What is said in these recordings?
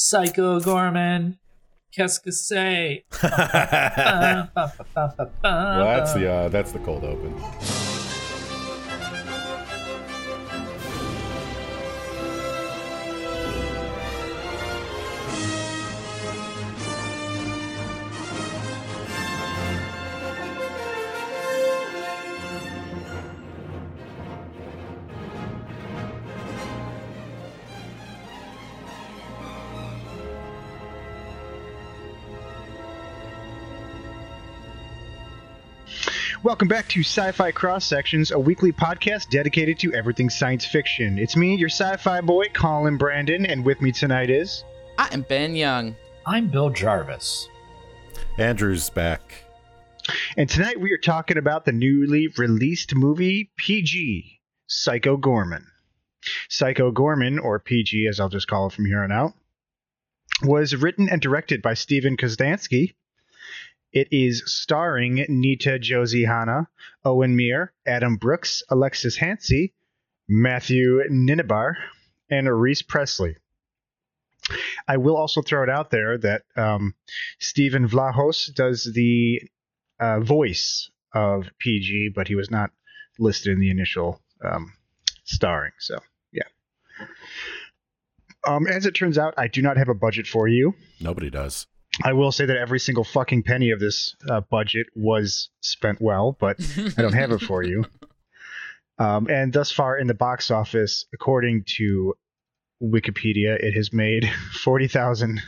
Psycho Goreman. Qu'est-ce que c'est? well, that's the uh, that's the cold open. Welcome back to Sci Fi Cross Sections, a weekly podcast dedicated to everything science fiction. It's me, your sci fi boy, Colin Brandon, and with me tonight is. I am Ben Young. I'm Bill Jarvis. Andrew's back. And tonight we are talking about the newly released movie PG, Psycho Goreman. Psycho Goreman, or PG as I'll just call it from here on out, was written and directed by Steven Kostanski it is starring Nita-Josee Hanna, Owen Myre, Adam Brooks, Alexis Hancey, Matthew Ninaber, and Reese Presley. I will also throw it out there that um, Stephen Vlahos does the uh, voice of PG, but he was not listed in the initial um, starring. So, yeah. Um, as it turns out, I do not have a budget for you. Nobody does. I will say that every single fucking penny of this uh, budget was spent well, but I don't have it for you. Um, and thus far in the box office, according to Wikipedia, it has made forty thousand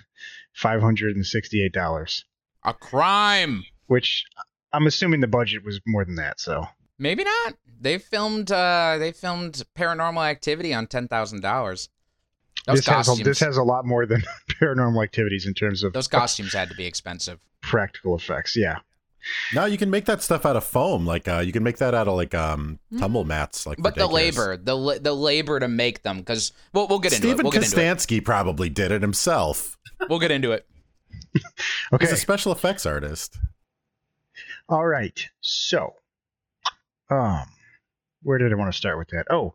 five hundred and sixty-eight dollars. A crime. Which I'm assuming the budget was more than that. So maybe not. They filmed. Uh, they filmed Paranormal Activity on ten thousand dollars. Those this costumes. has a, this has a lot more than paranormal activities in terms of those costumes had to be expensive. Practical effects, yeah. No, you can make that stuff out of foam. Like uh, you can make that out of like um hmm. tumble mats. Like, but ridiculous. the labor, the the labor to make them, because we'll we'll get into Steven it. Steven we'll Kostanski probably did it himself. We'll get into it. okay, he's a special effects artist. All right, so, um, where did I want to start with that? Oh,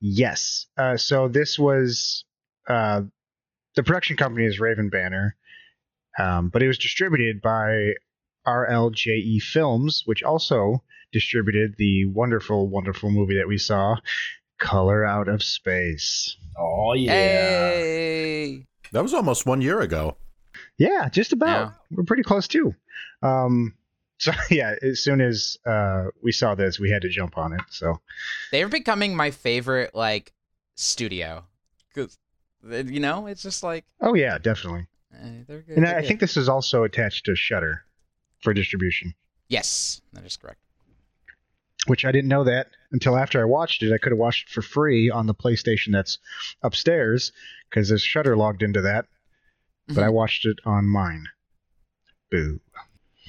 Yes. Uh, so this was uh, the production company is Raven Banner, um, but it was distributed by RLJE Films, which also distributed the wonderful, wonderful movie that we saw, Color Out of Space. Oh yeah. Hey. That was almost one year ago. Yeah, just about. Yeah. We're pretty close too. Um, so yeah, as soon as uh, we saw this, we had to jump on it. So they're becoming my favorite like studio because you know it's just like oh yeah, definitely. Uh, they're good. And they're I good. think this is also attached to Shudder for distribution. Yes, that is correct. Which I didn't know that until after I watched it. I could have watched it for free on the PlayStation that's upstairs because there's Shudder logged into that, but mm-hmm. I watched it on mine. Boo.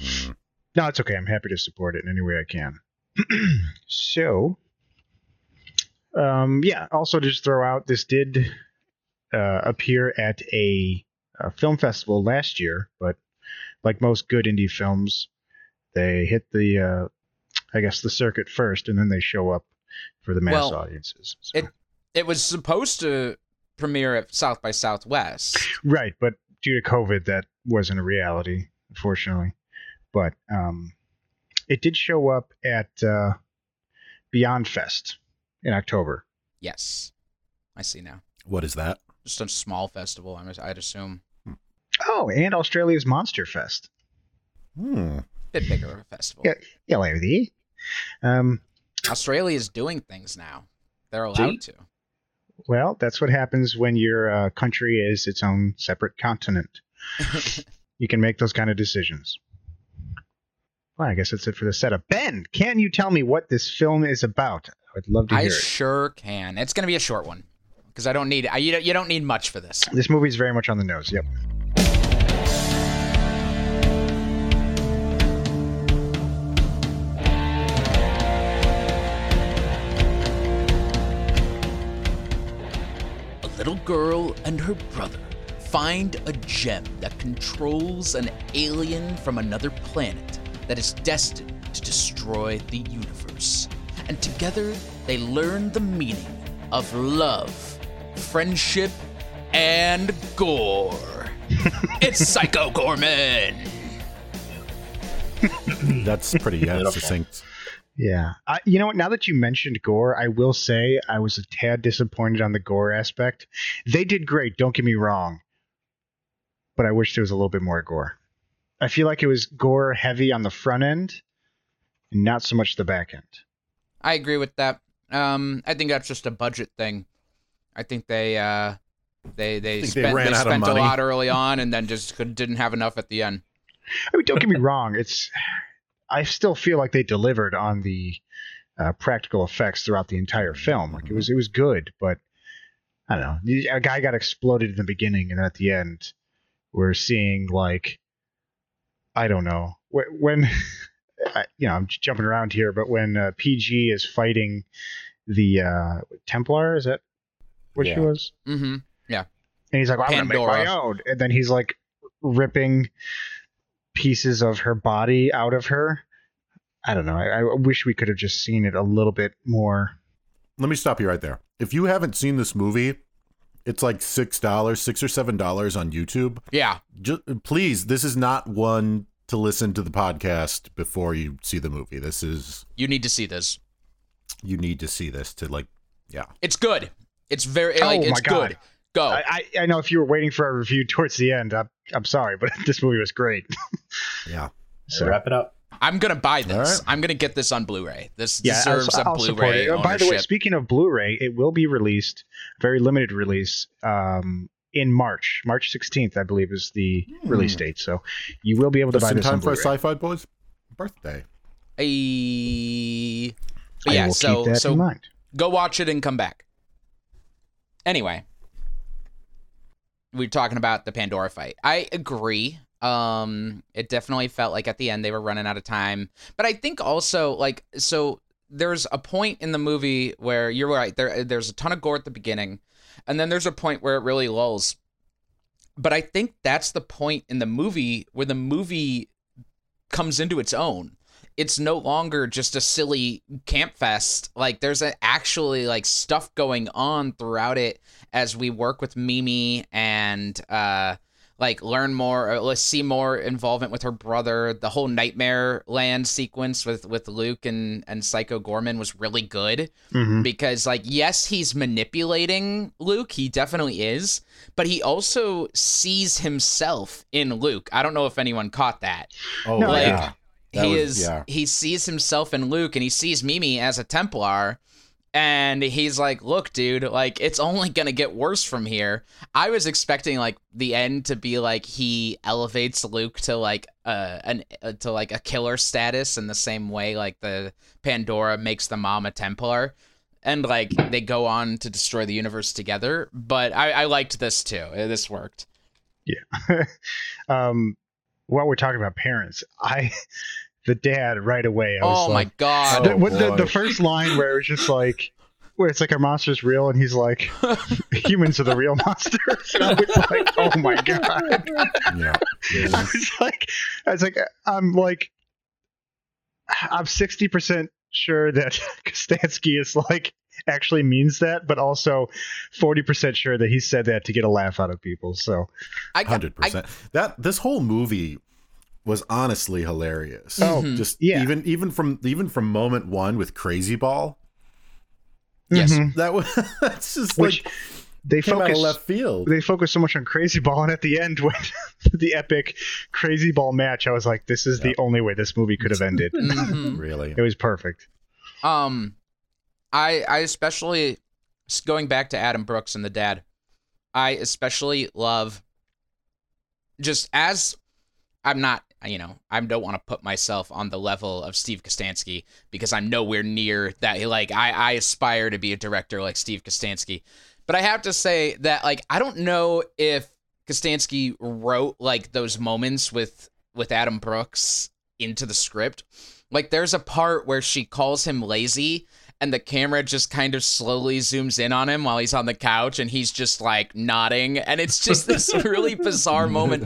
Mm. No, it's okay. I'm happy to support it in any way I can. so, um, yeah. Also, to just throw out, this did uh, appear at a, a, film festival last year, but like most good indie films, they hit the, uh, I guess, the circuit first, and then they show up for the mass well, audiences. So. It it was supposed to premiere at South by Southwest, right? But due to COVID, that wasn't a reality, unfortunately but um, it did show up at uh, Beyond Fest in October. Yes, I see now. What is that? Just a small festival, I'd assume. Hmm. Oh, and Australia's Monster Fest. Hmm. Bit bigger of a festival. Yeah, yeah, Um, Australia is doing things now. They're allowed see? to. Well, that's what happens when your uh, country is its own separate continent. you can make those kind of decisions. Well, I guess that's it for the setup. Ben, can you tell me what this film is about? I'd love to hear I it. sure can. It's going to be a short one because I don't need I, you. Don't, you don't need much for this. This movie is very much on the nose. Yep. A little girl and her brother find a gem that controls an alien from another planet that is destined to destroy the universe. And together they learn the meaning of love, friendship, and gore. it's Psycho Gorman. That's pretty yeah, succinct. Yeah. I, you know what? Now that you mentioned gore, I will say I was a tad disappointed on the gore aspect. They did great, don't get me wrong. But I wish there was a little bit more gore. I feel like it was gore heavy on the front end and not so much the back end. I agree with that. Um, I think that's just a budget thing. I think they uh, they they think they spent ran they out of spent a lot early on and then just could, didn't have enough at the end. I mean, don't get me wrong. It's I still feel like they delivered on the uh, practical effects throughout the entire film. Like it was it was good, but I don't know. A guy got exploded in the beginning, and at the end, we're seeing like I don't know Wh- when you know I'm jumping around here, but when uh, PG is fighting the uh, Templar, is that what she was? Mm-hmm. Yeah. And he's like, well, I'm gonna make my Pandora. own. And then he's like ripping pieces of her body out of her. I don't know. I, I wish we could have just seen it a little bit more. Let me stop you right there. If you haven't seen this movie, it's like six dollars, six or seven dollars on YouTube. Yeah, Just, please, this is not one to listen to the podcast before you see the movie. This is You need to see this. you need to see this to like, yeah. It's good. It's very Oh like my it's God. good. Go. I, I, I know if you were waiting for a review towards the end, I'm, I'm sorry, but this movie was great. Yeah. So wrap it up. I'm gonna buy this. All right. I'm gonna get this on Blu-ray. This yeah, I'll, deserves I'll a support Blu-ray it. Oh, by the way, speaking of Blu-ray, it will be released, very limited release, um, in March. March 16th, I believe, is the release date. So you will be able to Just buy in this time on for a Blu-ray. sci-fi boy's birthday. I, I yeah. will So keep that so in mind. go watch it and come back. Anyway, we are talking about the Pandora fight. I agree. Um, it definitely felt like at the end they were running out of time, but I think also like so there's a point in the movie where you're right. There there's a ton of gore at the beginning, and then there's a point where it really lulls. But I think that's the point in the movie where the movie comes into its own it's no longer just a silly camp fest. Like there's a, actually like stuff going on throughout it as we work with Mimi and uh like learn more or let's see more involvement with her brother. The whole nightmare land sequence with with Luke and and Psycho Goreman was really good Mhm. because like yes he's manipulating luke he definitely is but he also sees himself in luke i don't know if anyone caught that Oh, No, like yeah. That he was- is yeah. he sees himself in luke and he sees mimi as a templar and he's like look dude like it's only gonna get worse from here. I was expecting like the end to be like he elevates luke to like uh an uh, to like a killer status in the same way like the pandora makes the mom a templar. And like they go on to destroy the universe together. But i i liked this too. Uh, this worked. Yeah. um, while we're talking about parents, I, the dad, right away, I was oh like, my god the, Oh, the, the first line where it was just like, where it's like our monster's real, and he's like, humans are the real monsters. And I was like, oh my god. yeah. I was like, I was like, I'm like, I'm sixty percent sure that Kostanski is like actually means that, but also forty percent sure that he said that to get a laugh out of people. So I, got- Hundred I, percent. That this whole movie was honestly hilarious. Oh, Mhm. just yeah. even even from even from moment one with Crazy Ball. Yes. Mhm. That was that's just which like they came out focus of left field. they focus so much on Crazy Ball, and at the end when the epic Crazy Ball match, I was like, this is the only way this movie could have ended. Mhm. really. it was perfect. Um, I I especially going back to Adam Brooks and the dad. I especially love just as I'm not you know I don't want to put myself on the level of Steve Kostanski because I'm nowhere near that. Like I I aspire to be a director like Steve Kostanski, but I have to say that like I don't know if Kostanski wrote like those moments with with Adam Brooks into the script. Like there's a part where she calls him lazy and the camera just kind of slowly zooms in on him while he's on the couch and he's just like nodding and it's just this really bizarre moment.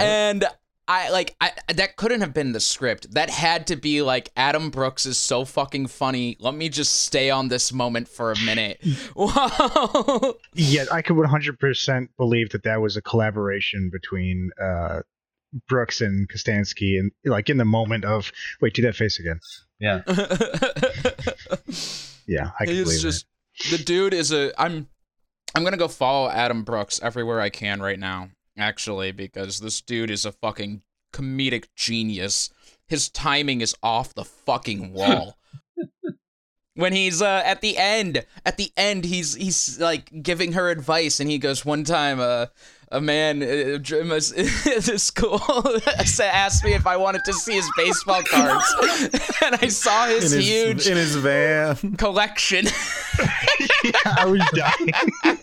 And I like I that couldn't have been the script. That had to be like Adam Brooks is so fucking funny. Let me just stay on this moment for a minute. Wow. Yeah, I could 100% believe that that was a collaboration between uh, Brooks and Kostanski, and like in the moment of wait, do that face again. Yeah. Yeah, I can it's believe just the dude is a I'm I'm gonna go follow Adam Brooks everywhere I can right now, actually, because this dude is a fucking comedic genius. His timing is off the fucking wall. when he's uh, at the end, at the end, he's he's like giving her advice, and he goes, "One time, uh, a man uh, my- in school asked me if I wanted to see his baseball cards, and I saw his, in his, huge in his van. collection." it. I was dying.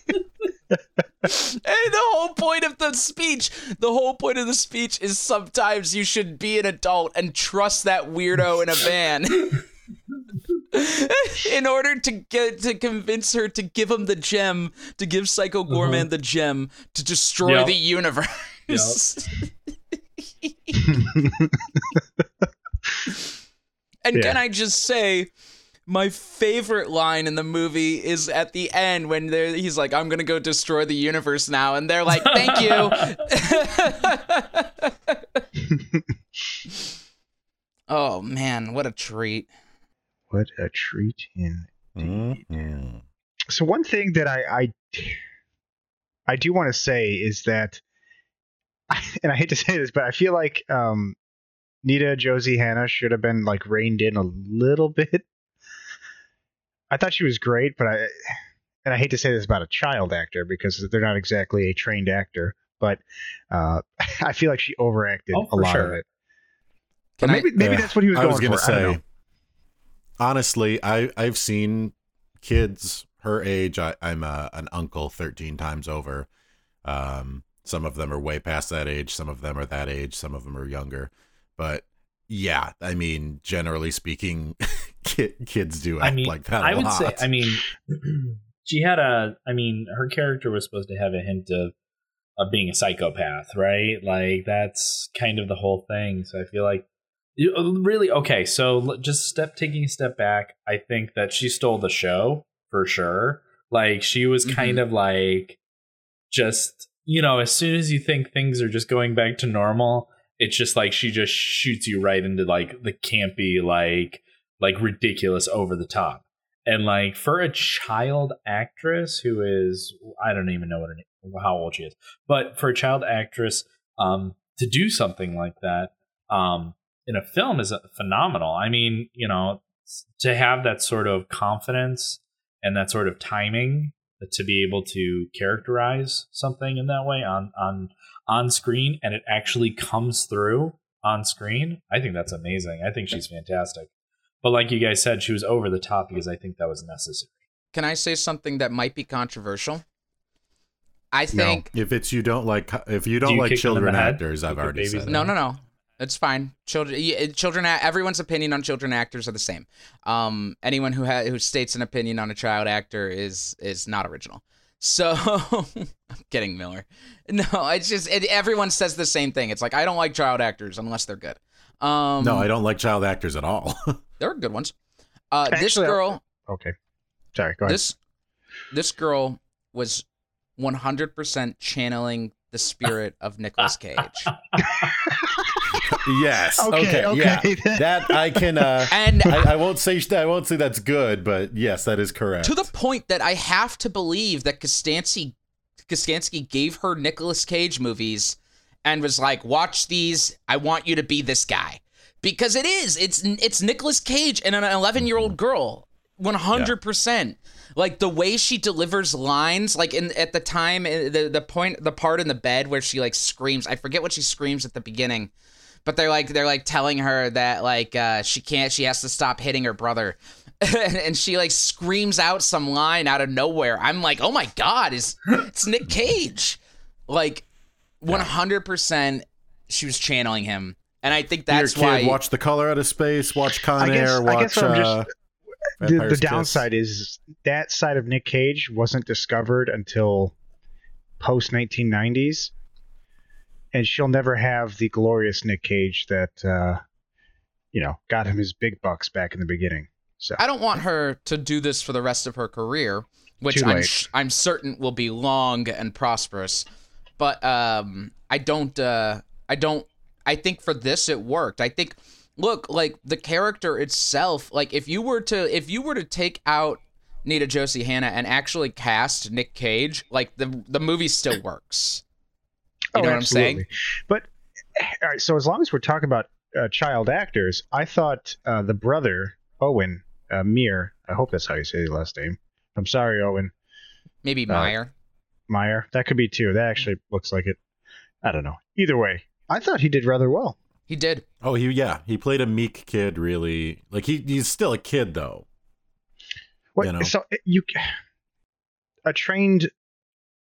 And the whole point of the speech, the whole point of the speech is sometimes you should be an adult and trust that weirdo in a van. in order to get to convince her to give him the gem, to give Psycho uh-huh. Goreman the gem to destroy Yep. the universe. and Yeah. can I just say, my favorite line in the movie is at the end when he's like, "I'm gonna go destroy the universe now," and they're like, "Thank you." oh man, what a treat! what a treat in Mhm. so one thing that I I, I do want to say is that, and I hate to say this, but I feel like um, Nita-Josee Hanna should have been like reined in a little bit. I thought she was great, but I and I hate to say this about a child actor because they're not exactly a trained actor, but uh, I feel like she overacted Oh, a for lot of sure. it. Can But I- maybe maybe that's what he was I going was gonna for. Say, know. honestly, I I've seen kids her age. I, I'm uh, an uncle thirteen times over. Um, some of them are way past that age. Some of them are that age. Some of them are younger. But yeah, I mean, generally speaking, kids do act I mean, like that. I would lot. say, I mean, she had a, I mean, her character was supposed to have a hint of, of being a psychopath, right? Like that's kind of the whole thing. So I feel like, uh, really, okay. So just step taking a step back, I think that she stole the show for sure. Like she was kind of like, just you know, as soon as you think things are just going back to normal, it's just like she just shoots you right into like the campy, like like ridiculous over the top. And like for a child actress who is I don't even know what her name, how old she is, but for a child actress um to do something like that um in a film is phenomenal. I mean, you know, to have that sort of confidence and that sort of timing to be able to characterize something in that way on on on screen and it actually comes through on screen i think that's amazing i think she's fantastic but like you guys said she was over the top because i think that was necessary Can I say something that might be controversial? I think if it's you don't like if you Do don't you like kick them in children actors, I've already said in it. the no, no, no. It's fine. Children, children, everyone's opinion on children actors are the same. Um, anyone who ha- who states an opinion on a child actor is is not original. So, I'm kidding, Miller. No, it's just it, everyone says the same thing. It's like I don't like child actors unless they're good. Um, No, I don't like child actors at all. there are good ones. Uh, this Actually, I- girl, Okay, sorry. Go ahead. this this girl was 100% channeling the spirit of Nicolas Cage. Yes. Okay, Okay. Yeah. That I can. Uh, And I, I won't say. I won't say that's good, but yes, that is correct. to the point that I have to believe that Kostanski Kostanski gave her Nicolas Cage movies and was like, "Watch these. I want you to be this guy." Because it is. It's it's Nicolas Cage and an 11-year-old girl. 100%. Like the way she delivers lines like in at the time uh, the the point the part in the bed where she like screams. I forget what she screams at the beginning. But they're like they're like telling her that like uh, she can't she has to stop hitting her brother and she like screams out some line out of nowhere. I'm like, oh my god, is it's Nick Cage? Like, 100 percent she was channeling him, and I think that's Your kid, why. watch The Color Out of Space, watch Con I guess- Air, I watch. guess I'm just- uh, the, the downside is that side of Nick Cage wasn't discovered until post 1990s. And she'll never have the glorious Nick Cage that uh, you know got him his big bucks back in the beginning. So I don't want her to do this for the rest of her career, which I'm sh- I'm certain will be long and prosperous. But um, I don't. Uh, I don't. I think for this it worked. I think. Look, like the character itself. Like if you were to if you were to take out Nita-Josee Hanna and actually cast Nick Cage, like the the movie still works. You know what I'm saying? But all right, so as long as we're talking about uh, child actors, I thought uh, the brother Owen uh, Meir. I hope that's how you say his last name. I'm sorry, Owen Maybe Uh, Meyer. Meyer. That could be too. That actually looks like it. I don't know. Either way, I thought he did rather well. He did. Oh, he yeah, he played a meek kid. Really, like he he's still a kid though. What, You know. So uh, you, a trained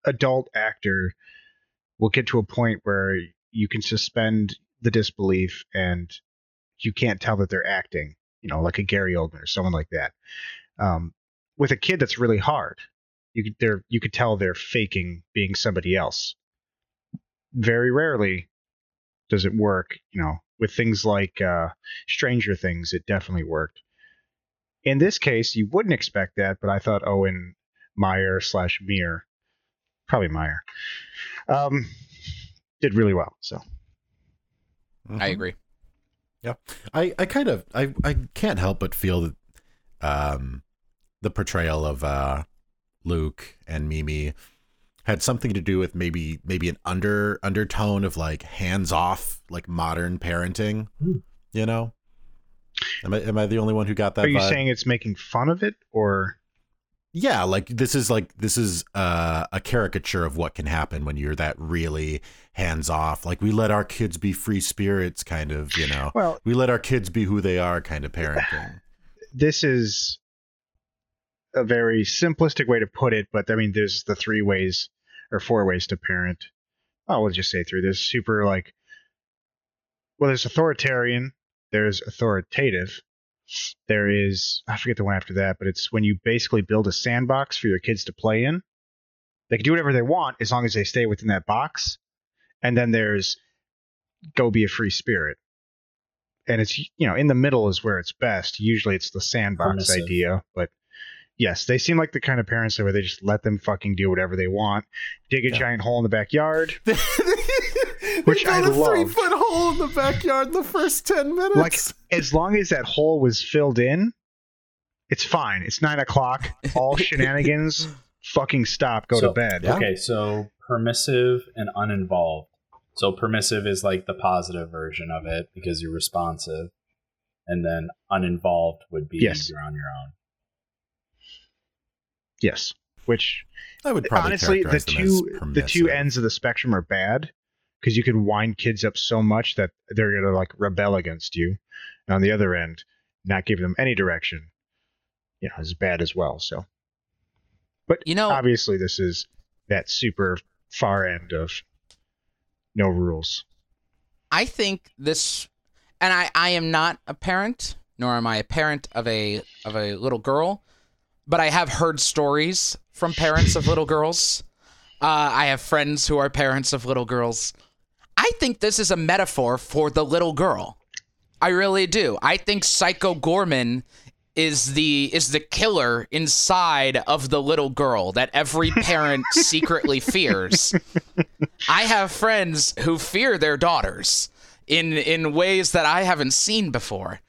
adult actor will get to a point where you can suspend the disbelief and you can't tell that they're acting. You know, like a Gary Oldman or someone like that. Um, with a kid, that's really hard. You could they're you could tell they're faking being somebody else. Very rarely does it work. You know, with things like uh, Stranger Things, it definitely worked. In this case, you wouldn't expect that, but I thought Owen Meyer slash Meir, probably Meyer, um, did really well. So Mhm. I agree. I, I kind of I, I can't help but feel that um the portrayal of uh Luke and Mimi had something to do with maybe maybe an under undertone of like hands off like modern parenting Hmm. you know am I am I the only one who got that are you vibe? saying it's making fun of it, or yeah like this is like this is uh, a caricature of what can happen when you're that really hands off like we let our kids be free spirits kind of you know well, we let our kids be who they are kind of parenting this is a very simplistic way to put it, but I mean, there's the three ways or four ways to parent. Oh, we'll just say three. There's super like, well, there's authoritarian, there's authoritative, there is I forget the one after that, but it's when you basically build a sandbox for your kids to play in. They can do whatever they want as long as they stay within that box. And then there's go be a free spirit. And it's you know in the middle is where it's best. Usually it's the sandbox Permissive. idea, but yes, they seem like the kind of parents where they just let them fucking do whatever they want. Dig a Yeah. giant hole in the backyard. Which I a Three foot hole in the backyard in the first ten minutes. Like as long as that hole was filled in, it's fine. It's nine o'clock. All shenanigans, fucking stop. Go So- to bed. Yeah. Okay, so permissive and uninvolved. So permissive is like the positive version of it because you're responsive, and then uninvolved would be Yes. you're on your own. Yes. Which I would probably honestly, the characterize them two the two ends of the spectrum are bad because you can wind kids up so much that they're gonna like rebel against you. And on the other end, not give them any direction, you know, is bad as well. So, but You know, obviously, this is that super far end of no rules. I think this, and I, I am not a parent, nor am I a parent of a of a little girl, but I have heard stories from parents of little girls. Uh, I have friends who are parents of little girls. I think this is a metaphor for the little girl. I really do. I think Psycho Goreman is the is the killer inside of the little girl that every parent secretly fears. I have friends who fear their daughters in in ways that I haven't seen before.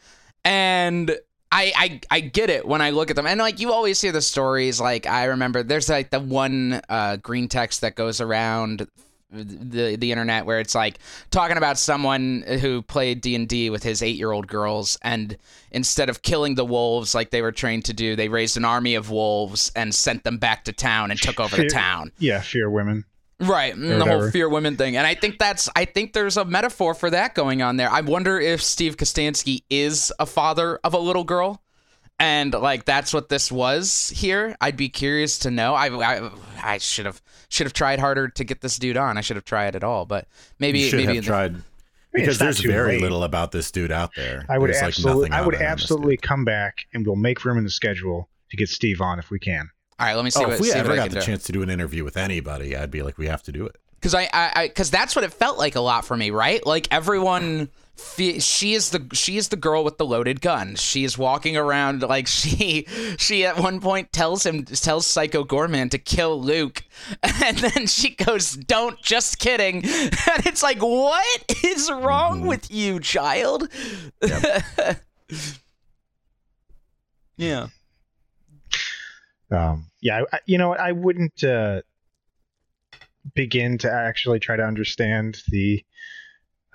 And I, I I get it when I look at them. And like you always hear the stories like I remember there's like the one uh, green text that goes around the the internet where it's like talking about someone who played D&D with his 8-year-old girls and instead of killing the wolves like they were trained to do they raised an army of wolves and sent them back to town and took over the town. Yeah, fear women. Right, the whole fear women thing, and I think that's I think there's a metaphor for that going on there. I wonder if Steve Kostanski is a father of a little girl, and like that's what this was here. I'd be curious to know. I I, I should have should have tried harder to get this dude on. I should have tried at all, but maybe you should maybe have the- tried because there's very late. little about this dude out there. I would There's, absolutely, nothing I would there on this absolutely come back and we'll make room in the schedule to get Steve on if we can. All right, let me see Oh, what if we see ever what got the do. chance to do an interview with anybody, I'd be like, we have to do it. because I, I, because that's what it felt like a lot for me, right? Like everyone, fe- she is the she is the girl with the loaded gun. She is walking around like she she at one point tells him tells Psycho Goreman to kill Luke, and then she goes, "Don't, just kidding," and it's like, what is wrong Mhm. with you, child? yeah. Um, yeah, I, I- you know, I wouldn't uh, begin to actually try to understand the,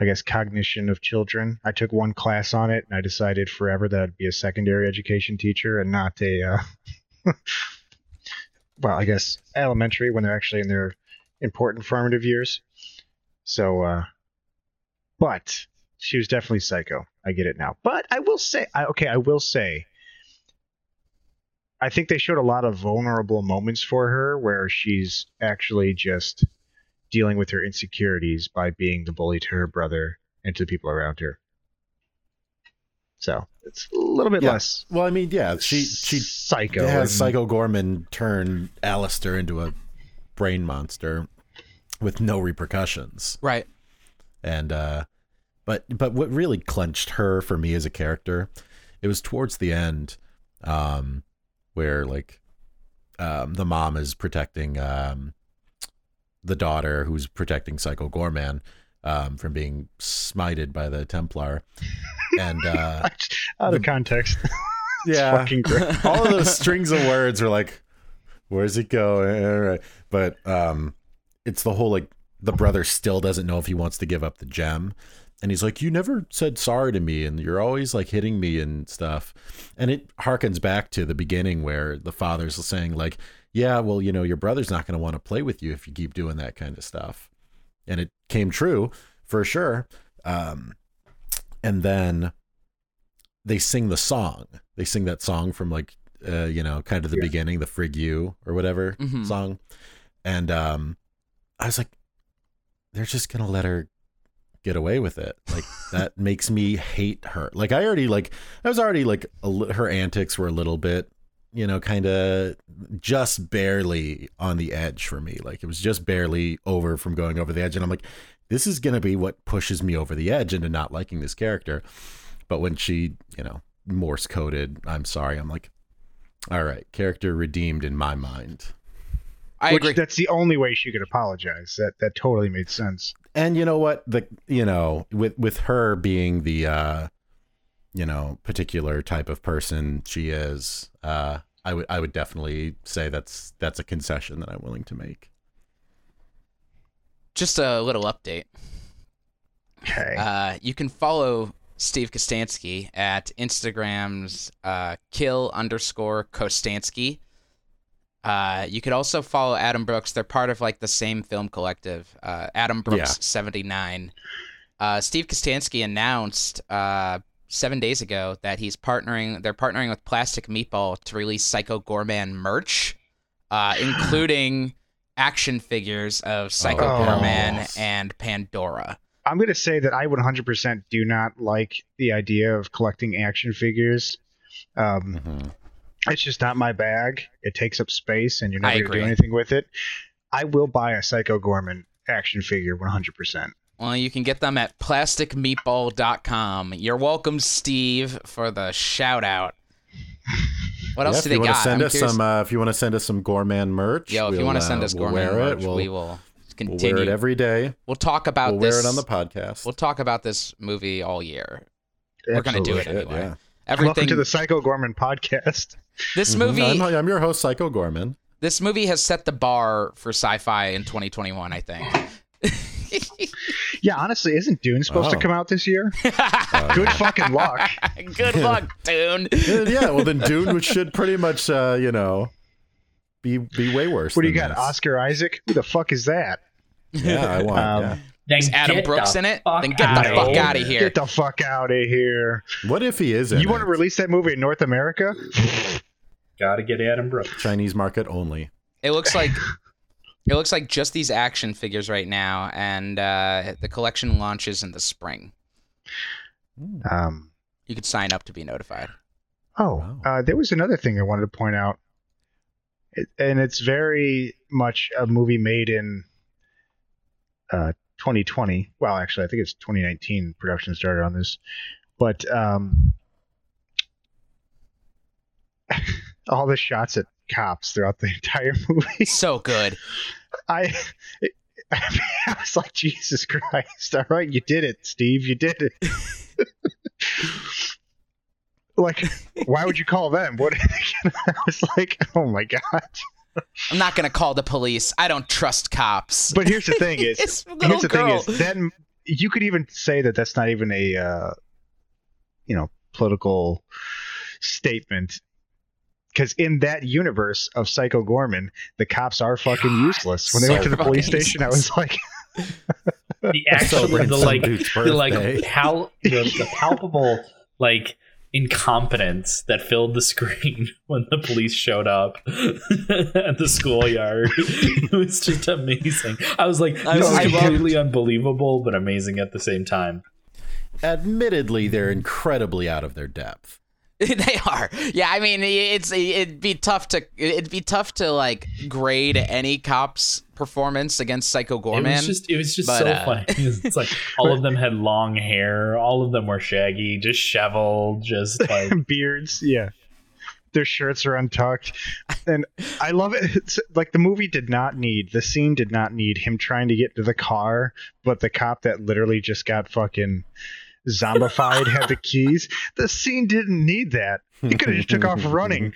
I guess, cognition of children. I took one class on it, and I decided forever that I'd be a secondary education teacher and not a, uh, well, I guess elementary when they're actually in their important formative years. So, uh, but she was definitely psycho. I get it now. But I will say, I, okay, I will say. I think they showed a lot of vulnerable moments for her where she's actually just dealing with her insecurities by being the bully to her brother and to the people around her. So it's a little bit Yeah. less Well, I mean, yeah, she she psycho. has and- Psycho Goreman turn Alistair into a brain monster with no repercussions. Right. and uh but but what really clenched her for me as a character it was towards the end um where like um the mom is protecting um the daughter who's protecting psycho goreman um from being smited by the templar. And uh out of the- context. Yeah. all of those strings of words are like where's it going? All right. but um it's the whole like the brother still doesn't know if he wants to give up the gem. And he's like you never said sorry to me and you're always like hitting me and stuff. And it harkens back to the beginning where the father's saying like yeah well you know your brother's not going to want to play with you if you keep doing that kind of stuff. And it came true for sure um and then they sing the song. They sing that song from like uh you know kind of the Yeah. beginning the frig you or whatever Mhm. song. And um i was like they're just gonna let her get away with it. Like that makes me hate her. Like i already like i was already like a, li- her antics were a little bit you know kind of just barely on the edge for me like it was just barely over from going over the edge and i'm like this is gonna be what pushes me over the edge into not liking this character but when she you know morse coded i'm sorry i'm like all right character redeemed in my mind I Which agree. that's the only way she could apologize. That that totally made sense. and you know what the you know with with her being the uh you know particular type of person she is uh i would i would definitely say that's that's a concession that i'm willing to make Just a little update. Okay. Uh, you can follow Steve Kostanski at Instagram's uh, kill underscore Kostanski. Uh, you could also follow Adam Brooks. They're part of like the same film collective, uh, Adam Brooks Yeah. 79. Uh, Steve Kostanski announced uh, seven days ago that he's partnering. They're partnering with Plastic Meatball to release Psycho Goreman merch, uh, including action figures of Psycho Oh. Goreman and Pandora. I'm going to say that I 100% do not like the idea of collecting action figures. Um, Mhm. it's just not my bag. It takes up space, and you're never going to do anything with it. I will buy a Psycho Goreman action figure 100%. Well, you can get them at plasticmeatball.com. You're welcome, Steve, for the shout out. What else Yeah, do they got? send I'm us curious. some uh, if you want to send us some goreman merch Yo, if you we'll, want to uh, send us we'll merch. We'll, we will we'll wear it every day we'll talk about we'll this. wear it on the podcast We'll talk about this movie all year. We're gonna do it anyway. yeah. Everything. Welcome to the Psycho Goreman podcast. this Mhm. movie. I'm, I'm your host psycho goreman This movie has set the bar for sci-fi in 2021. I think. Yeah, honestly, isn't Dune supposed to Oh. come out this year? Uh, Good fucking luck. Good luck, Dune. yeah well then dune which should pretty much uh you know be be way worse What do you got, this. Oscar Isaac? Who the fuck is that? yeah i want Um, yeah. Then Is Adam Brooks the in it? fuck Then get the fuck out of here. Get the fuck out of here. what if he is in You want to release that movie in North America? Gotta get Adam Brooks. chinese market only It looks like it looks like just these action figures right now, and uh, the collection launches in the spring. Um, You could sign up to be notified. oh, Wow. uh, there was another thing I wanted to point out. It, and it's very much a movie made in uh, 2020. Well, actually, I think it's 2019. Production started on this, but um, all the shots at cops throughout the entire movie. So good. I, I was like, Jesus Christ! All right, you did it, Steve. You did it. like, why would you call them? What? I was like, oh my god. I'm not gonna call the police. I don't trust cops. But here's the thing: is here's the girl. thing is then you could even say that that's not even a uh, you know political statement because in that universe of Psycho Goreman, the cops are fucking useless. When they so went to the police fucking station, I was like, the actual Celebrating the like the like birthday. pal the, the palpable like incompetence that filled the screen when the police showed up at the schoolyard. it was just amazing. I was like, I- this is I loved- completely unbelievable, but amazing at the same time. Admittedly, they're incredibly out of their depth. they are. Yeah, I mean, it's it'd be tough to it'd be tough to like grade any cop's performance against Psycho It was just it was just But, so uh, funny. It's like all of them had long hair, all of them were shaggy, just shoveled, just like beards, yeah. Their shirts are untucked, and I love it. It's, like the movie did not need the scene did not need him trying to get to the car, but the cop that literally just got fucking zombified had the keys. The scene didn't need that. He could have just took off running,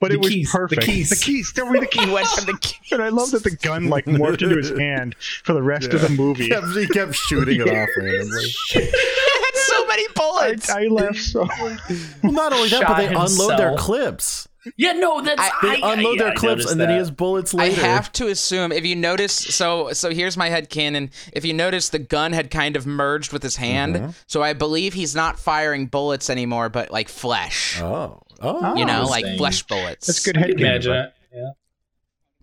but The it was keys, the perfect. keys. The keys. There were the keys. he went from the and I love that the gun like morphed into his hand for the rest of the movie. He kept, he kept shooting it off randomly. so many bullets. I laughed so. Well, not only that, but Shot they unload their clips. Yeah, no, that's I- They I- unload I- their I clips, noticed and then he has bullets later. I have to assume if you notice so so here's my head canon. If you notice the gun had kind of merged with his hand, Mm-hmm. so I believe he's not firing bullets anymore, but like flesh. Oh, oh, you know, like flesh bullets. That's good head canon. Yeah.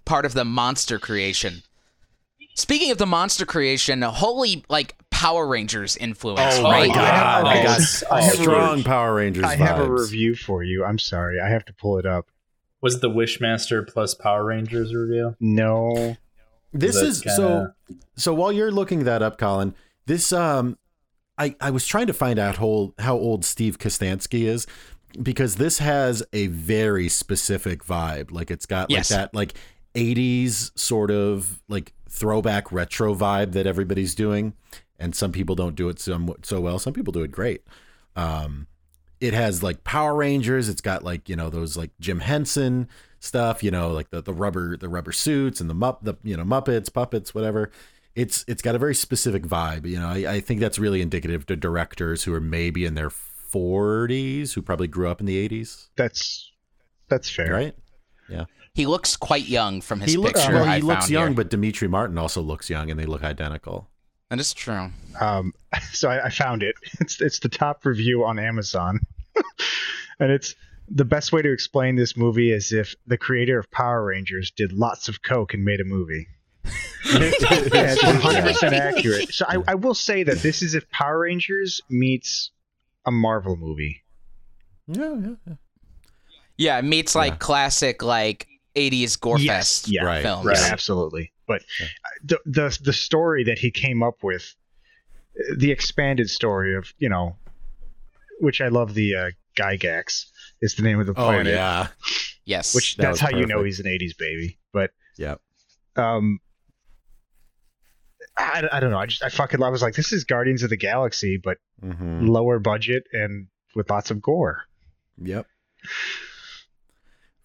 part of the monster creation. Speaking of the monster creation, holy like Power Rangers influence, Oh right? my god! I I have- got okay, I have a strong. Power Rangers I have a review for you. I'm sorry. I have to pull it up. Was it the Wishmaster plus Power Rangers review? No. This That's is so. kinda- So while you're looking that up, Colin, this um, I I was trying to find out how how old Steve Kostanski is because this has a very specific vibe. Like it's got Yes. like that like 80s sort of like throwback retro vibe that everybody's doing, and some people don't do it so so well. Some people do it great. Um, it has like Power Rangers. It's got like you know those like Jim Henson stuff. You know like the the rubber the rubber suits and the mup the you know Muppets puppets whatever. It's it's got a very specific vibe. You know I, I think that's really indicative to directors who are maybe in their 40s who probably grew up in the 80s. That's that's fair. Right? He looks quite young from his he looks picture. well. He I looks found young, here. but Demetri Martin also looks young, and they look identical. that is true. Um, so I, I found it. It's it's the top review on Amazon, and it's the best way to explain this movie is if the creator of Power Rangers did lots of coke and made a movie. And it's 100% accurate. So I, I will say that this is if Power Rangers meets a Marvel movie. Yeah, yeah, yeah. Yeah, it meets like Yeah. classic like 80s gore Yes, fest yeah, Right. films. Right. Yeah, absolutely. But Yeah. the, the the story that he came up with, the expanded story of you know, which I love the uh, Gygax is the name of the planet. Oh yeah, Yes. Which That that's was how you know he's an '80s baby. But yeah. um, I, I don't know. I just I fucking I was like, this is Guardians of the Galaxy, but hmm lower budget and with lots of gore. Yep.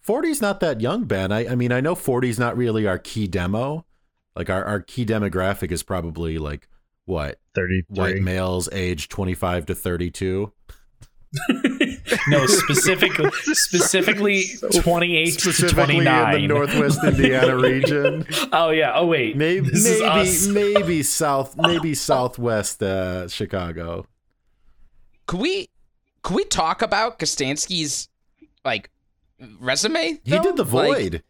40's not that young, Ben. I, I mean, I know 40's not really our key demo. Like our, our key demographic is probably like what? Thirty White males age 25 to 32. no, specifically specifically twenty eight to Specifically twenty in the. Northwest Indiana region. Oh yeah. Oh wait. Maybe This is us. maybe maybe south maybe southwest uh, Chicago. could we could we talk about Kostanski's like resume? He did the Like, Void.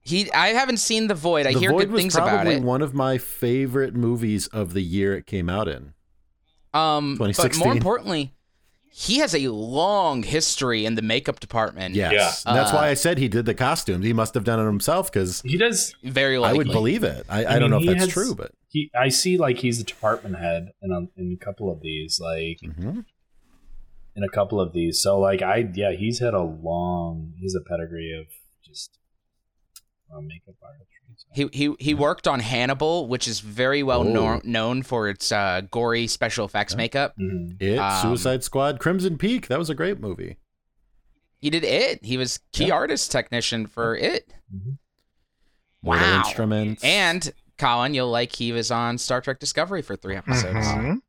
he I haven't seen the Void. I the hear Void good was things about probably it. one of my favorite movies of the year it came out in. Um, but more importantly, he has a long history in the makeup department. Yes. Yeah. And that's why Uh, I said he did the costumes. He must have done it himself because He does. very I would believe it. I, I, I don't know if that's has- true, but He. I see. Like he's a department head in a, in a couple of these. Like Mhm. In a couple of these. So like I yeah, he's had a long. He's a pedigree of just uh, makeup artistry. So. He he he worked on Hannibal, which is very well Oh. known known for its uh, gory special effects Yeah. makeup. Mhm. it, Um, Suicide Squad, Crimson Peak. That was a great movie. He did it. He was key Yeah. artist technician for it. Mhm. Mortal Wow. Instruments. And Colin, you'll like he was on Star Trek Discovery for three episodes. Mhm.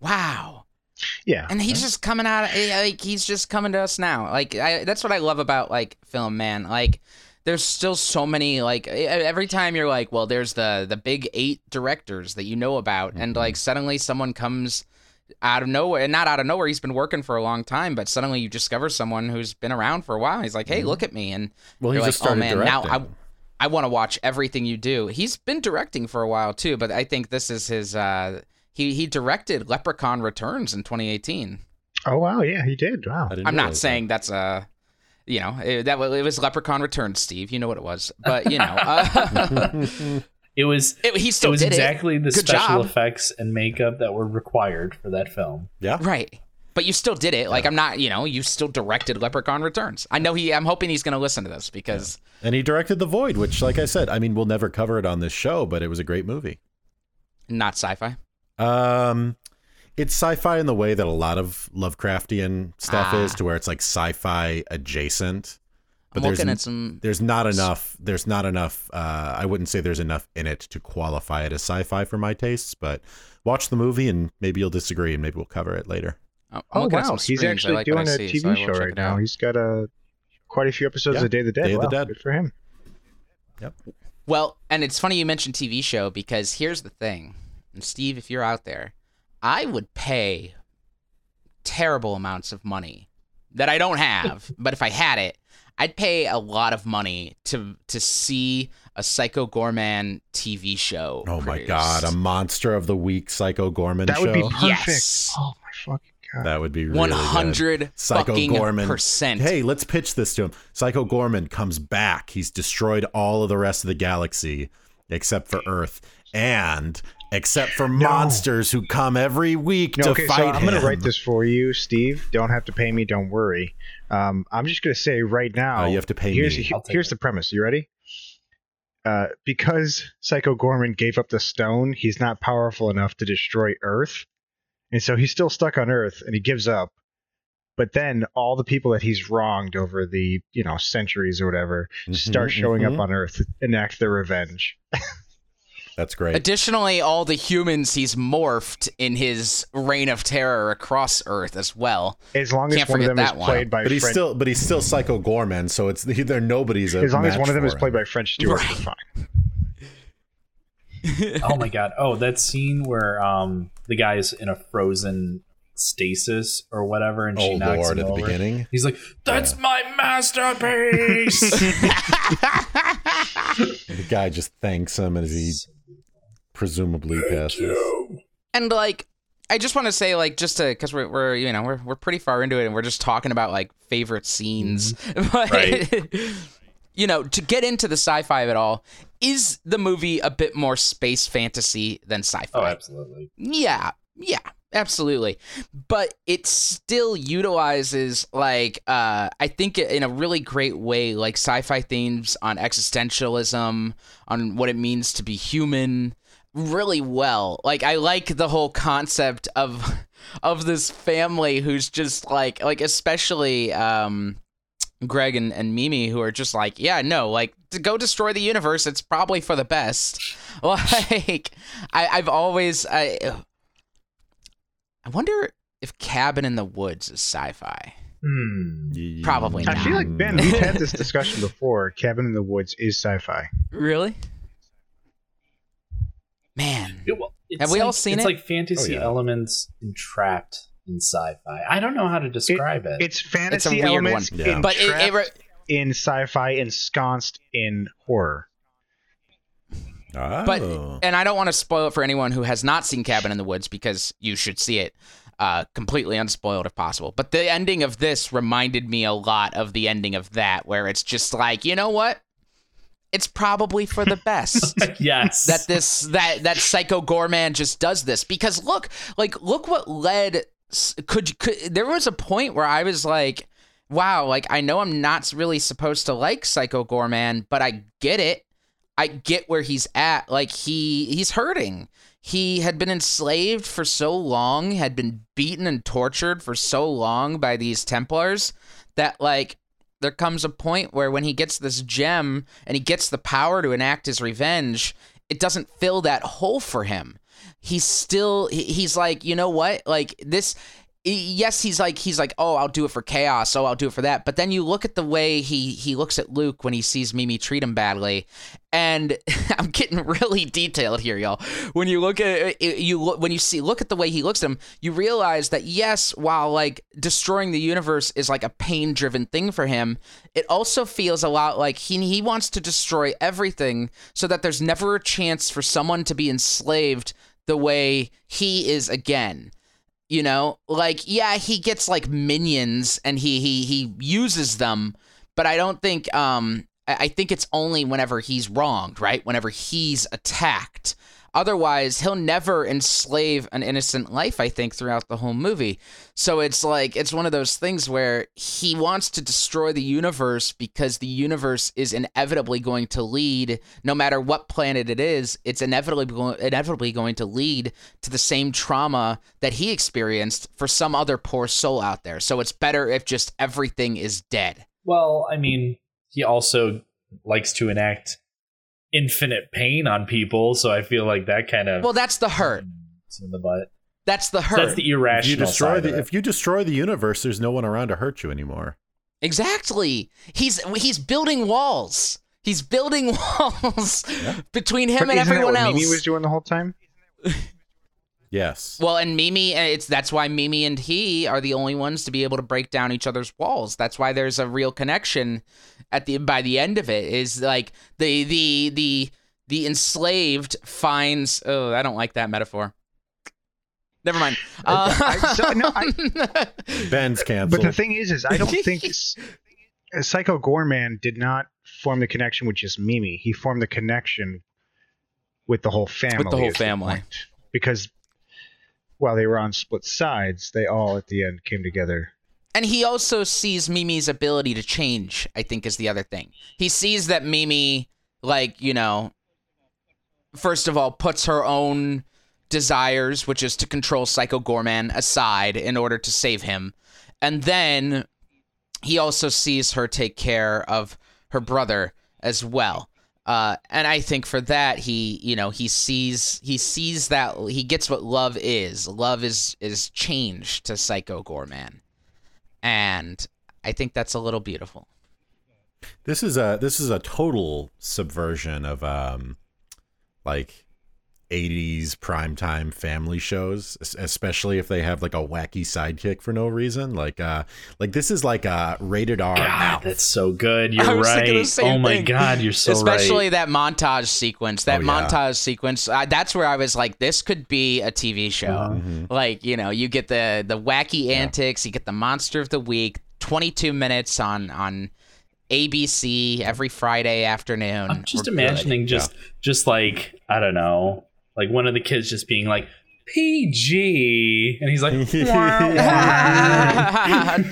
Wow. Yeah. And he's just coming out eh, like he's just coming to us now. Like I, that's what I love about like film, man. Like there's still so many like every time you're like, well, there's the the big 8 directors that you know about and Mhm. like suddenly someone comes out of nowhere and not out of nowhere he's been working for a long time but suddenly you discover someone who's been around for a while he's like hey Mhm. look at me and well, he you're just like, oh, man, now directing. I want to watch everything you do. He's been directing for a while too, but I think this is his. Uh, he he directed Leprechaun Returns in 2018. Oh wow, yeah, he did. Wow. I didn't I'm not realize saying that's a, you know, it, that it was Leprechaun Returns, Steve. You know what it was, but you know, uh. It was. it, he It still was did exactly the Good special job. effects and makeup that were required for that film. yeah. right? But you still did it. Like I'm not, you know, you still directed Leprechaun Returns. I know he. I'm hoping he's going to listen to this because And he directed The Void, which, like I said, I mean, we'll never cover it on this show, but it was a great movie. not sci-fi. Um, it's sci-fi in the way that a lot of Lovecraftian stuff Ah. is, to where it's like sci-fi adjacent. But I'm there's looking at some. there's not enough. There's not enough. Uh, I wouldn't say there's enough in it to qualify it as sci-fi for my tastes. But watch the movie, and maybe you'll disagree, and maybe we'll cover it later. I'm Oh looking wow, he's actually like doing a see, TV will show right now. He's got a quite a few episodes Yeah, of Day of the Dead. Day of the Wow, Dead. Good for him. Yep. Well, and it's funny you mentioned TV show because here's the thing. And Steve, if you're out there, I would pay terrible amounts of money that I don't have, but if I had it, I'd pay a lot of money to to see a Psycho Goreman TV show. Oh my god, a monster of the week, Psycho Goreman That show. would be perfect. Yes. Oh my fucking god. that would be really One good. hundred Psycho fucking Goreman. percent. Hey, let's pitch this to him. Psycho Goreman comes back. He's destroyed all of the rest of the galaxy except for Earth and except for monsters who come every week No, to okay, fight so I'm gonna write this for you, Steve. Don't have to pay me. Don't worry. Um, I'm just gonna say right now. Oh, you have to pay here's, me. he- I'll take here's it. the premise. You ready? Uh, because Psycho Goreman gave up the stone, he's not powerful enough to destroy Earth, and so he's still stuck on Earth, and he gives up. But then all the people that he's wronged over the you know centuries or whatever start Mhm, showing mhm. up on Earth, enact their revenge. That's great. Additionally, all the humans he's morphed in his reign of terror across Earth as well. As long as Can't one of them is one. played by But he's French, still but he's still Psycho Goreman, so it's they're nobody's as long as one of them is him. played by French Stewart, Right. fine. oh my god! Oh, that scene where um the guy is in a frozen stasis or whatever, and she Oh knocks lord, him at the over. beginning. He's like, "That's my masterpiece." The guy just thanks him as he presumably passes. and like I just want to say like just to because we're we're you know we're we're pretty far into it and we're just talking about like favorite scenes, but Right. you know to get into the sci-fi of it all, is the movie a bit more space fantasy than sci-fi? oh, absolutely. Yeah, yeah, absolutely. But it still utilizes like uh I think in a really great way like sci-fi themes on existentialism, on what it means to be human really well. Like I like the whole concept of of this family who's just like like especially um Greg and, and Mimi who are just like, yeah, no, like to go destroy the universe, it's probably for the best. Like I, I've always I I wonder if Cabin in the Woods is sci-fi. Hmm. Probably I feel like Mm. Ben, we've had this discussion before. Cabin in the Woods is sci-fi. Really? Man. It- well, it's Have we all like- seen it's it? It's like fantasy Oh, yeah. elements entrapped in sci-fi. I don't know how to describe it. It's fantasy weird elements one. Yeah. But it, it re- in sci-fi, ensconced in horror. Oh. But and I don't want to spoil it for anyone who has not seen Cabin in the Woods because you should see it uh, completely unspoiled if possible. But the ending of this reminded me a lot of the ending of that, where it's just like, you know what? It's probably for the best. yes. that this that that psycho goreman just does this because look like look what led could, could there was a point where i was like wow like i know i'm not really supposed to like psycho goreman but i get it i get where he's at like he he's hurting he had been enslaved for so long had been beaten and tortured for so long by these templars that like there comes a point where when he gets this gem and he gets the power to enact his revenge it doesn't fill that hole for him. He's still he's like, you know what? Like this yes, he's like he's like, "Oh, I'll do it for chaos. Oh, I'll do it for that." But then you look at the way he he looks at Luke when he sees Mimi treat him badly, and I'm getting really detailed here, y'all. When you look at uh, you when you see look at the way he looks at him, you realize that yes, while like destroying the universe is like a pain-driven thing for him, it also feels a lot like he he wants to destroy everything so that there's never a chance for someone to be enslaved the way he is again you know like yeah he gets like minions and he he he uses them but i don't think um i think it's only whenever he's wronged right? Whenever he's attacked Otherwise, he'll never enslave an innocent life, I think, throughout the whole movie. So it's like, it's one of those things where he wants to destroy the universe because the universe is inevitably going to lead, no matter what planet it is, it's inevitably, inevitably going to lead to the same trauma that he experienced for some other poor soul out there. So it's better if just everything is dead. Well, I mean, he also likes to enact infinite pain on people. So I feel like that kind of well, that's the hurt. It's in the butt. That's the hurt. That's the irrational. If you destroy side the of it. if you destroy the universe, there's no one around to hurt you anymore. Exactly. He's he's building walls. He's building walls between him But and isn't that everyone what else. Mimi was doing the whole time. Yes. Well, and Mimi, uh, it's that's why Mimi and he are the only ones to be able to break down each other's walls. That's why there's a real connection at the by the end of it. Is like the the the the enslaved finds. Oh, I don't like that metaphor. Never mind. Uh, I- so- no, I- Ben's canceled. But the thing is, is I don't think uh, Psycho Goreman did not form the connection with just Mimi. He formed the connection with the whole family. whole is the family. point. Because while they were on split sides, they all at the end came together. And he also sees Mimi's ability to change, I think is the other thing. He sees that Mimi, like, you know, first of all, puts her own desires, which is to control Psycho Goreman, aside in order to save him. And then he also sees her take care of her brother as well. Uh, and I think for that he, you know, he sees he sees that he gets what love is. Love is is change to Psycho Goreman and I think that's a little beautiful. This is a this is a total subversion of um like 80s primetime family shows especially if they have like a wacky sidekick for no reason like uh like this is like a rated R God, now. that's so good. You're was thinking the right. same Oh my thing. god, you're so right. Especially right. that montage sequence. That Oh, yeah. montage sequence. Uh, that's where I was like, this could be a TV show. Uh-huh. Mhm. Like you know, you get the the wacky antics. You get the monster of the week. Twenty two minutes on on ABC every Friday afternoon. I'm just We're good. imagining just just like I don't know, like one of the kids just being like PG, and he's like,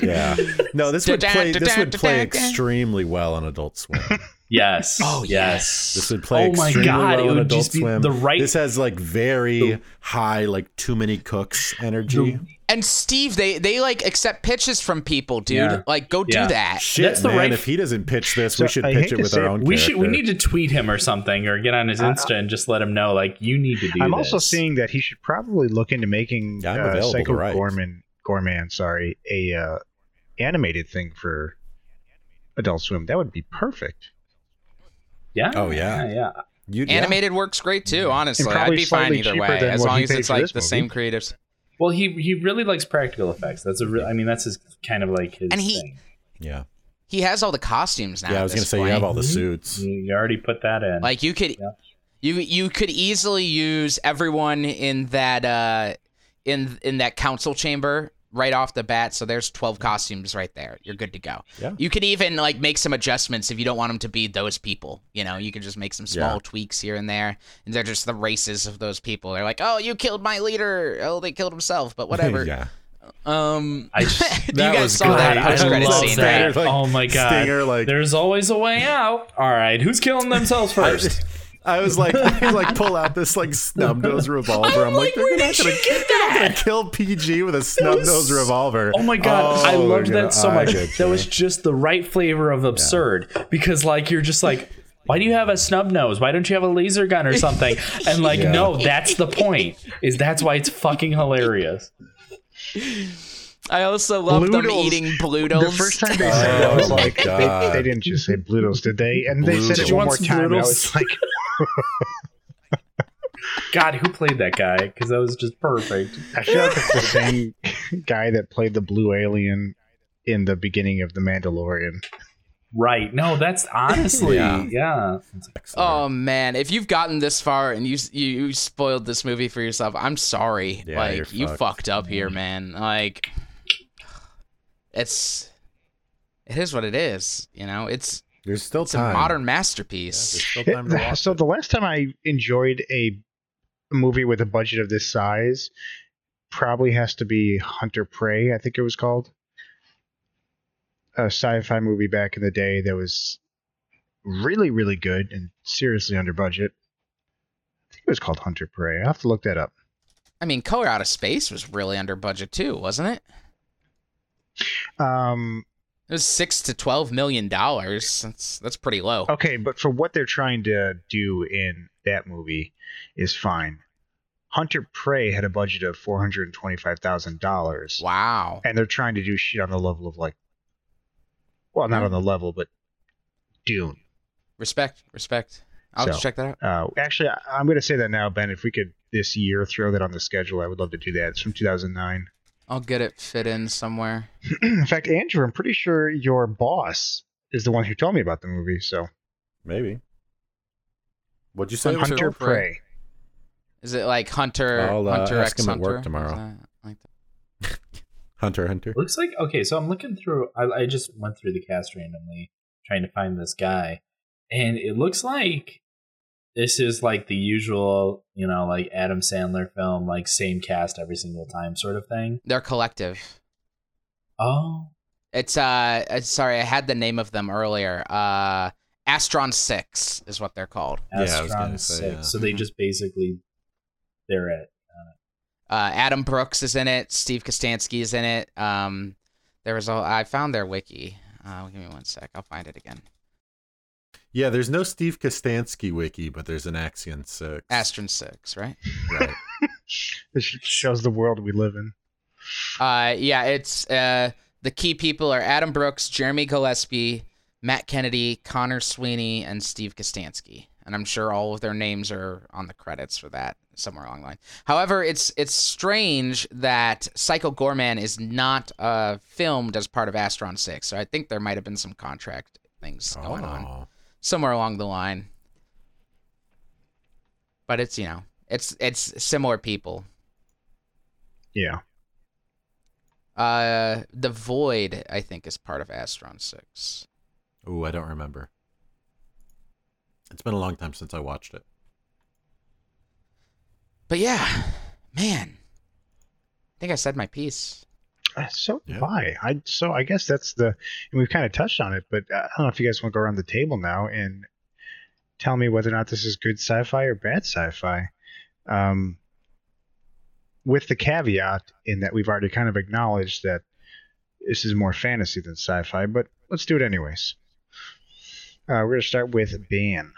yeah. No, this would play this would play extremely well on Adult Swim. yes, Oh, yes. This would play Oh my extremely God, well on would Adult just be Swim. the right- This has like very high like too many cooks energy. And Steve, they they like accept pitches from people, dude. Yeah. Like, go Yeah. do that. Shit, That's the man! right- If he doesn't pitch this, So, we should I pitch it with our it, own. we should we need to tweet him or something, or get on his I- Insta and just let him know like you need to do. I'm this. also seeing that he should probably look into making Yeah, uh, Psycho write. Goreman, Goreman, sorry, a uh, animated thing for Adult Swim. That would be perfect. Yeah. Oh, yeah. yeah. yeah. You- yeah. Animated works great too. Honestly, I'd be fine either way, as long as it's like the movie. same creatives. Well, he he really likes practical effects. That's a real. I mean, that's his kind of like his And he- thing. Yeah, He has all the costumes now. yeah. I was gonna this say you have all the Mhm. suits. You, you already put that in. Like you could, Yeah. You you could easily use everyone in that uh in in that council chamber right off the bat. So there's 12 costumes right there. You're good to go. Yeah. You could even like make some adjustments if you don't want them to be those people. You know, you can just make some small Yeah. tweaks here and there. And they're just the races of those people. They're like, oh, you killed my leader. Oh, they killed himself, but whatever. yeah. Um, I just- you guys was saw that great. I post credit love scene, that. right? Like, oh my god! Stinger, like- There's always a way out. All right, who's killing themselves first? I was like, I like pull out this like snub nose revolver. I'm, like, they're not gonna, they're not gonna kill PG with a snub nose revolver. Oh my god, I Oh, loved yeah, that so I much. That you. was just the right flavor of absurd because like you're just like why do you have a snub nose? Why don't you have a laser gun or something? And like Yeah. no, that's the point. Is that's why it's fucking hilarious. I also love them eating Bloodles. The first time they oh said it, I was Oh like, they, they didn't just say Blutos, did they? And they said it one more time. and I was like, God, who played that guy? Because that was just perfect. I feel like it's the same guy that played the blue alien in the beginning of The Mandalorian. Right. No, that's honestly, Yeah. yeah. Oh man, if you've gotten this far and you you, you spoiled this movie for yourself, I'm sorry. Yeah, like you're you fucked. fucked up here, mm. man. Like it's it is what it is. You know, it's There's still it's a time. modern masterpiece. there's still time to watch so it. the last time I enjoyed a movie with a budget of this size probably has to be Hunter Prey, I think it was called. A sci-fi movie back in the day that was really, really good and seriously under budget. I think it was called Hunter Prey. I have to look that up. I mean, Color Out of Space was really under budget too, wasn't it? Um, It was six to twelve million dollars. That's that's pretty low. okay, but for what they're trying to do in that movie is fine. Hunter Prey had a budget of four hundred and twenty-five thousand dollars. Wow. and they're trying to do shit on the level of like well not on the level but dune Respect, respect. I'll So- just check that out. uh, actually I, i'm going to say that now ben if we could this year throw that on the schedule i would love to do that it's from 2009 I'll get it fit in somewhere. in fact andrew i'm pretty sure your boss is the one who told me about the movie so Maybe. What'd you say? Hunter- hunter Prey. prey Is it like Hunter I'll, uh, Hunter ask X him at work tomorrow. Like that? Hunter Hunter. Looks like okay. So I'm looking through. I, I just went through the cast randomly, trying to find this guy, and it looks like this is like the usual, you know, like Adam Sandler film, like same cast every single time, sort of thing. They're collective. Oh, It's uh, uh, sorry, I had the name of them earlier. Uh, Astron Six is what they're called. Yeah, Astron gonna say, Six. yeah. So they just basically they're it. Uh, Adam Brooks is in it. Steve Kostanski is in it. Um, there was a I found their wiki. Uh, give me one sec. I'll find it again. Yeah, there's no Steve Kostanski wiki, but there's an Axion 6. Astron Six, right? Right. this shows the world we live in Uh, yeah, it's uh, the key people are Adam Brooks, Jeremy Gillespie, Matt Kennedy, Connor Sweeney, and Steve Kostanski. And I'm sure all of their names are on the credits for that somewhere along the line. However, it's it's strange that Psycho Goreman is not uh, filmed as part of Astron Six. So I think there might have been some contract things going on Oh. Somewhere along the line. But it's you know it's it's similar people. yeah Uh, the Void, I think, is part of Astron Six. Ooh, I don't remember. It's been a long time since I watched it. But yeah, man, I think I said my piece. So Yeah. why i. So i guess that's the and we've kind of touched on it but uh, i don't know if you guys want to go around the table now and tell me whether or not this is good sci-fi or bad sci-fi. Um with the caveat in that we've already kind of acknowledged that this is more fantasy than sci-fi but let's do it anyways. Uh, we're going to start with ban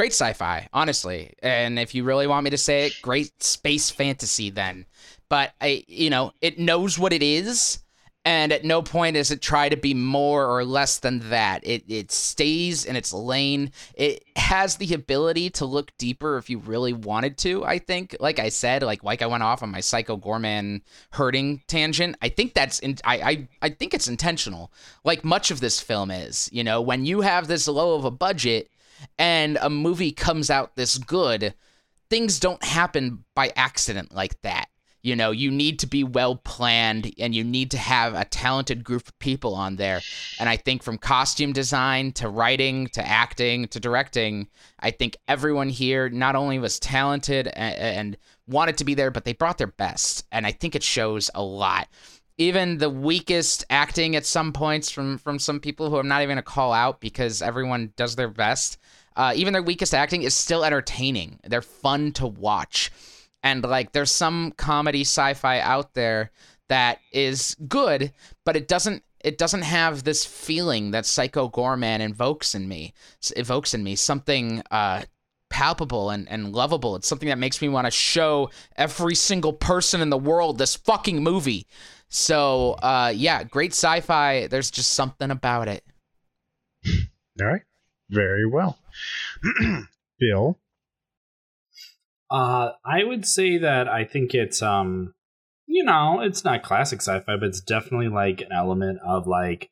Great sci-fi, honestly. And if you really want me to say it, great space fantasy then. But I, you know, it knows what it is, and at no point does it try to be more or less than that. It it stays in its lane. It has the ability to look deeper if you really wanted to. I think, like I said, like like I went off on my Psycho Goreman hurting tangent. I think that's in, I, I I think it's intentional. Like much of this film is. You know, when you have this low of a budget and a movie comes out this good, things don't happen by accident like that. You know, you need to be well planned and you need to have a talented group of people on there. And I think from costume design to writing to acting to directing, I think everyone here not only was talented and, and wanted to be there, but they brought their best. And I think it shows a lot. Even the weakest acting at some points from from some people who I'm not even gonna call out because everyone does their best. Uh, even their weakest acting is still entertaining. They're fun to watch. And like there's some comedy sci-fi out there that is good but it doesn't it doesn't have this feeling that psycho goreman invokes in me evokes in me something uh palpable and, and lovable. It's something that makes me want to show every single person in the world this fucking movie. So uh yeah great sci-fi. There's just something about it. All right. Very well bill uh, I would say that I think it's um, you know, it's not classic sci-fi, but it's definitely like an element of like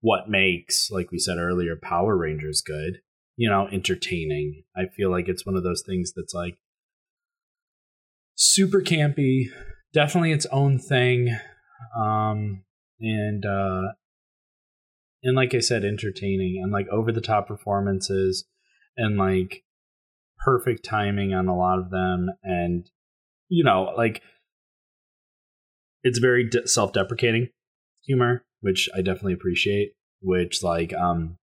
what makes, like we said earlier, Power Rangers good. You know, entertaining. I feel like it's one of those things that's like super campy, definitely its own thing, um, and uh, and like I said, entertaining and like over the top performances and like perfect timing on a lot of them. And you know like it's very de- self-deprecating humor which i definitely appreciate which like um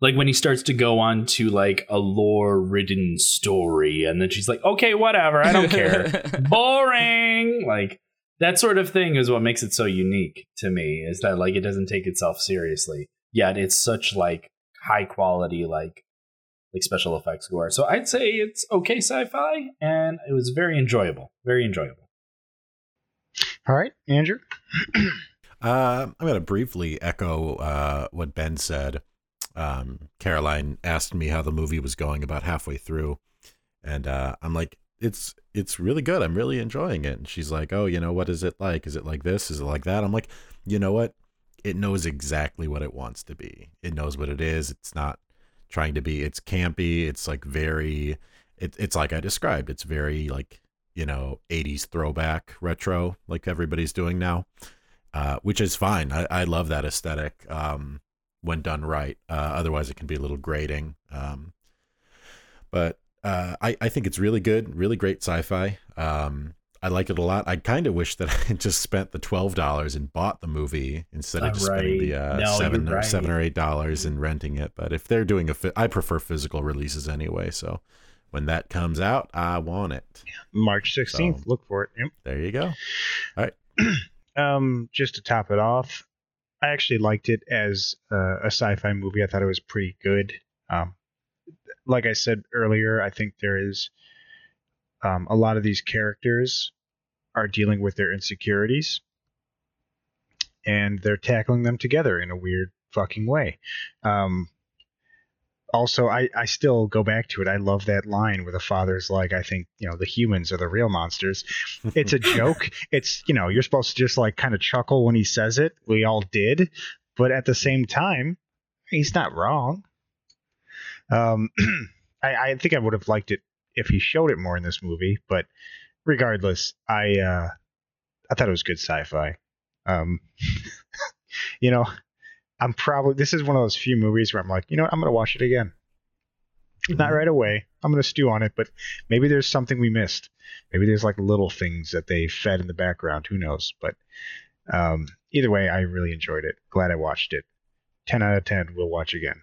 like when he starts to go on to like a lore ridden story and then she's like okay whatever i don't care. Boring! Like that sort of thing is what makes it so unique to me is that like it doesn't take itself seriously. Yet it's such like high quality like like special effects gore. So I'd say it's okay sci-fi, and it was very enjoyable. Very enjoyable. All right, Andrew. uh, I'm going to briefly echo uh, what Ben said. Um, Caroline asked me how the movie was going about halfway through, and uh, I'm like, "It's it's really good. I'm really enjoying it." And she's like, "Oh, you know, what is it like? Is it like this? Is it like that?" I'm like, "You know what? It knows exactly what it wants to be. It knows what it is. It's not trying to be. It's campy. It's like very. It, it's like I described. It's very like you know 80s throwback retro like everybody's doing now, uh, which is fine. I, I love that aesthetic um, when done right. Uh, otherwise, it can be a little grating. Um, but uh, I, I think it's really good, really great sci-fi. Um, I like it a lot. I kind of wish that I had just spent the twelve dollars and bought the movie instead of just right. spending the uh, no, seven or right. seven or eight dollars and renting it. But if they're doing a, fi- I prefer physical releases anyway. So when that comes out, I want it. March sixteenth. So, look for it. Yep. There you go. All right. um, just to top it off, I actually liked it as uh, a sci-fi movie. I thought it was pretty good. Um, like I said earlier, I think there is um, a lot of these characters are dealing with their insecurities and they're tackling them together in a weird fucking way. Um, also, I, I still go back to it. I love that line where the father's like, I think, you know, the humans are the real monsters. It's a joke. It's, you know, you're supposed to just like kind of chuckle when he says it. We all did. But at the same time, he's not wrong. Um, I, I think I would have liked it if he showed it more in this movie, but regardless, I uh, I thought it was good sci-fi. Um, you know, I'm probably this is one of those few movies where I'm like, you know, what, I'm gonna watch it again. Mm-hmm. Not right away. I'm gonna stew on it, but maybe there's something we missed. Maybe there's like little things that they fed in the background. Who knows? But um, either way, I really enjoyed it. Glad I watched it. Ten out of ten. We'll watch again.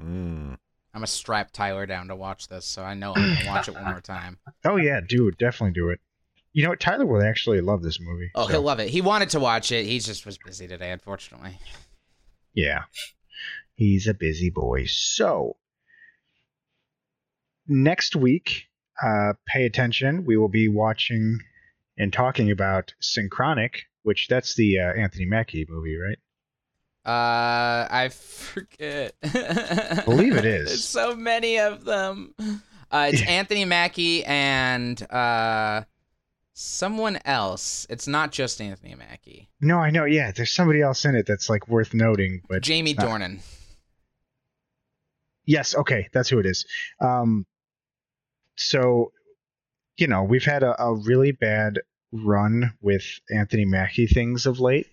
Mm-hmm. I'm gonna strap Tyler down to watch this, so I know I'm gonna watch it one more time. Oh yeah, do. Definitely do it. You know what? Tyler will actually love this movie. Oh, so. he'll love it. He wanted to watch it. He just was busy today, unfortunately. Yeah, he's a busy boy. So next week, uh, pay attention. We will be watching and talking about Synchronic, which that's the uh, Anthony Mackie movie, right? Uh, I forget. I believe it is. There's so many of them. Uh, it's Anthony Mackie and uh, someone else. It's not just Anthony Mackie. No, I know. Yeah, there's somebody else in it that's like worth noting, but Jamie Dornan. Yes, okay, that's who it is. Um, so, you know, we've had a, a really bad run with Anthony Mackie things of late.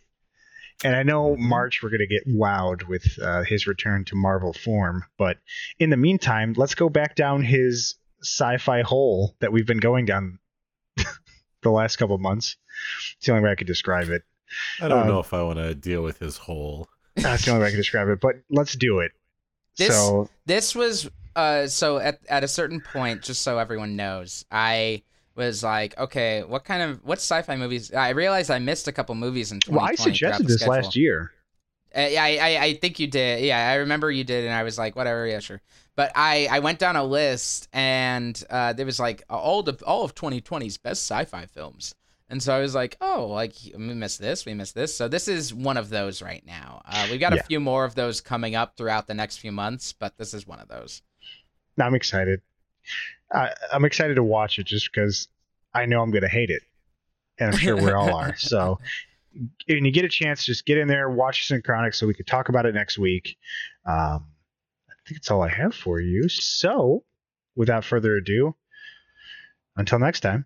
And I know March we're going to get wowed with uh, his return to Marvel form, but in the meantime, let's go back down his sci-fi hole that we've been going down the last couple months. It's the only way I could describe it. I don't Um, know if I want to deal with his hole. That's the only way I can describe it, but let's do it. This- so This was uh so at at a certain point, just so everyone knows, I was like, okay, what kind of what sci-fi movies? I realized I missed a couple movies in 2020. well, I suggested this last year. Uh, yeah, I, I I think you did. Yeah, I remember you did, and I was like, whatever, yeah, sure. But I I went down a list, and uh, there was like all of all of 2020's best sci-fi films, and so I was like, oh, like we missed this, we missed this. So this is one of those right now. Uh, we've got Yeah. a few more of those coming up throughout the next few months, but this is one of those. I'm excited. I, I'm excited to watch it just because I know I'm going to hate it, and I'm sure we all are. So, when you get a chance, just get in there, watch Synchronic, so we could talk about it next week. Um, I think that's all I have for you. So, without further ado, until next time.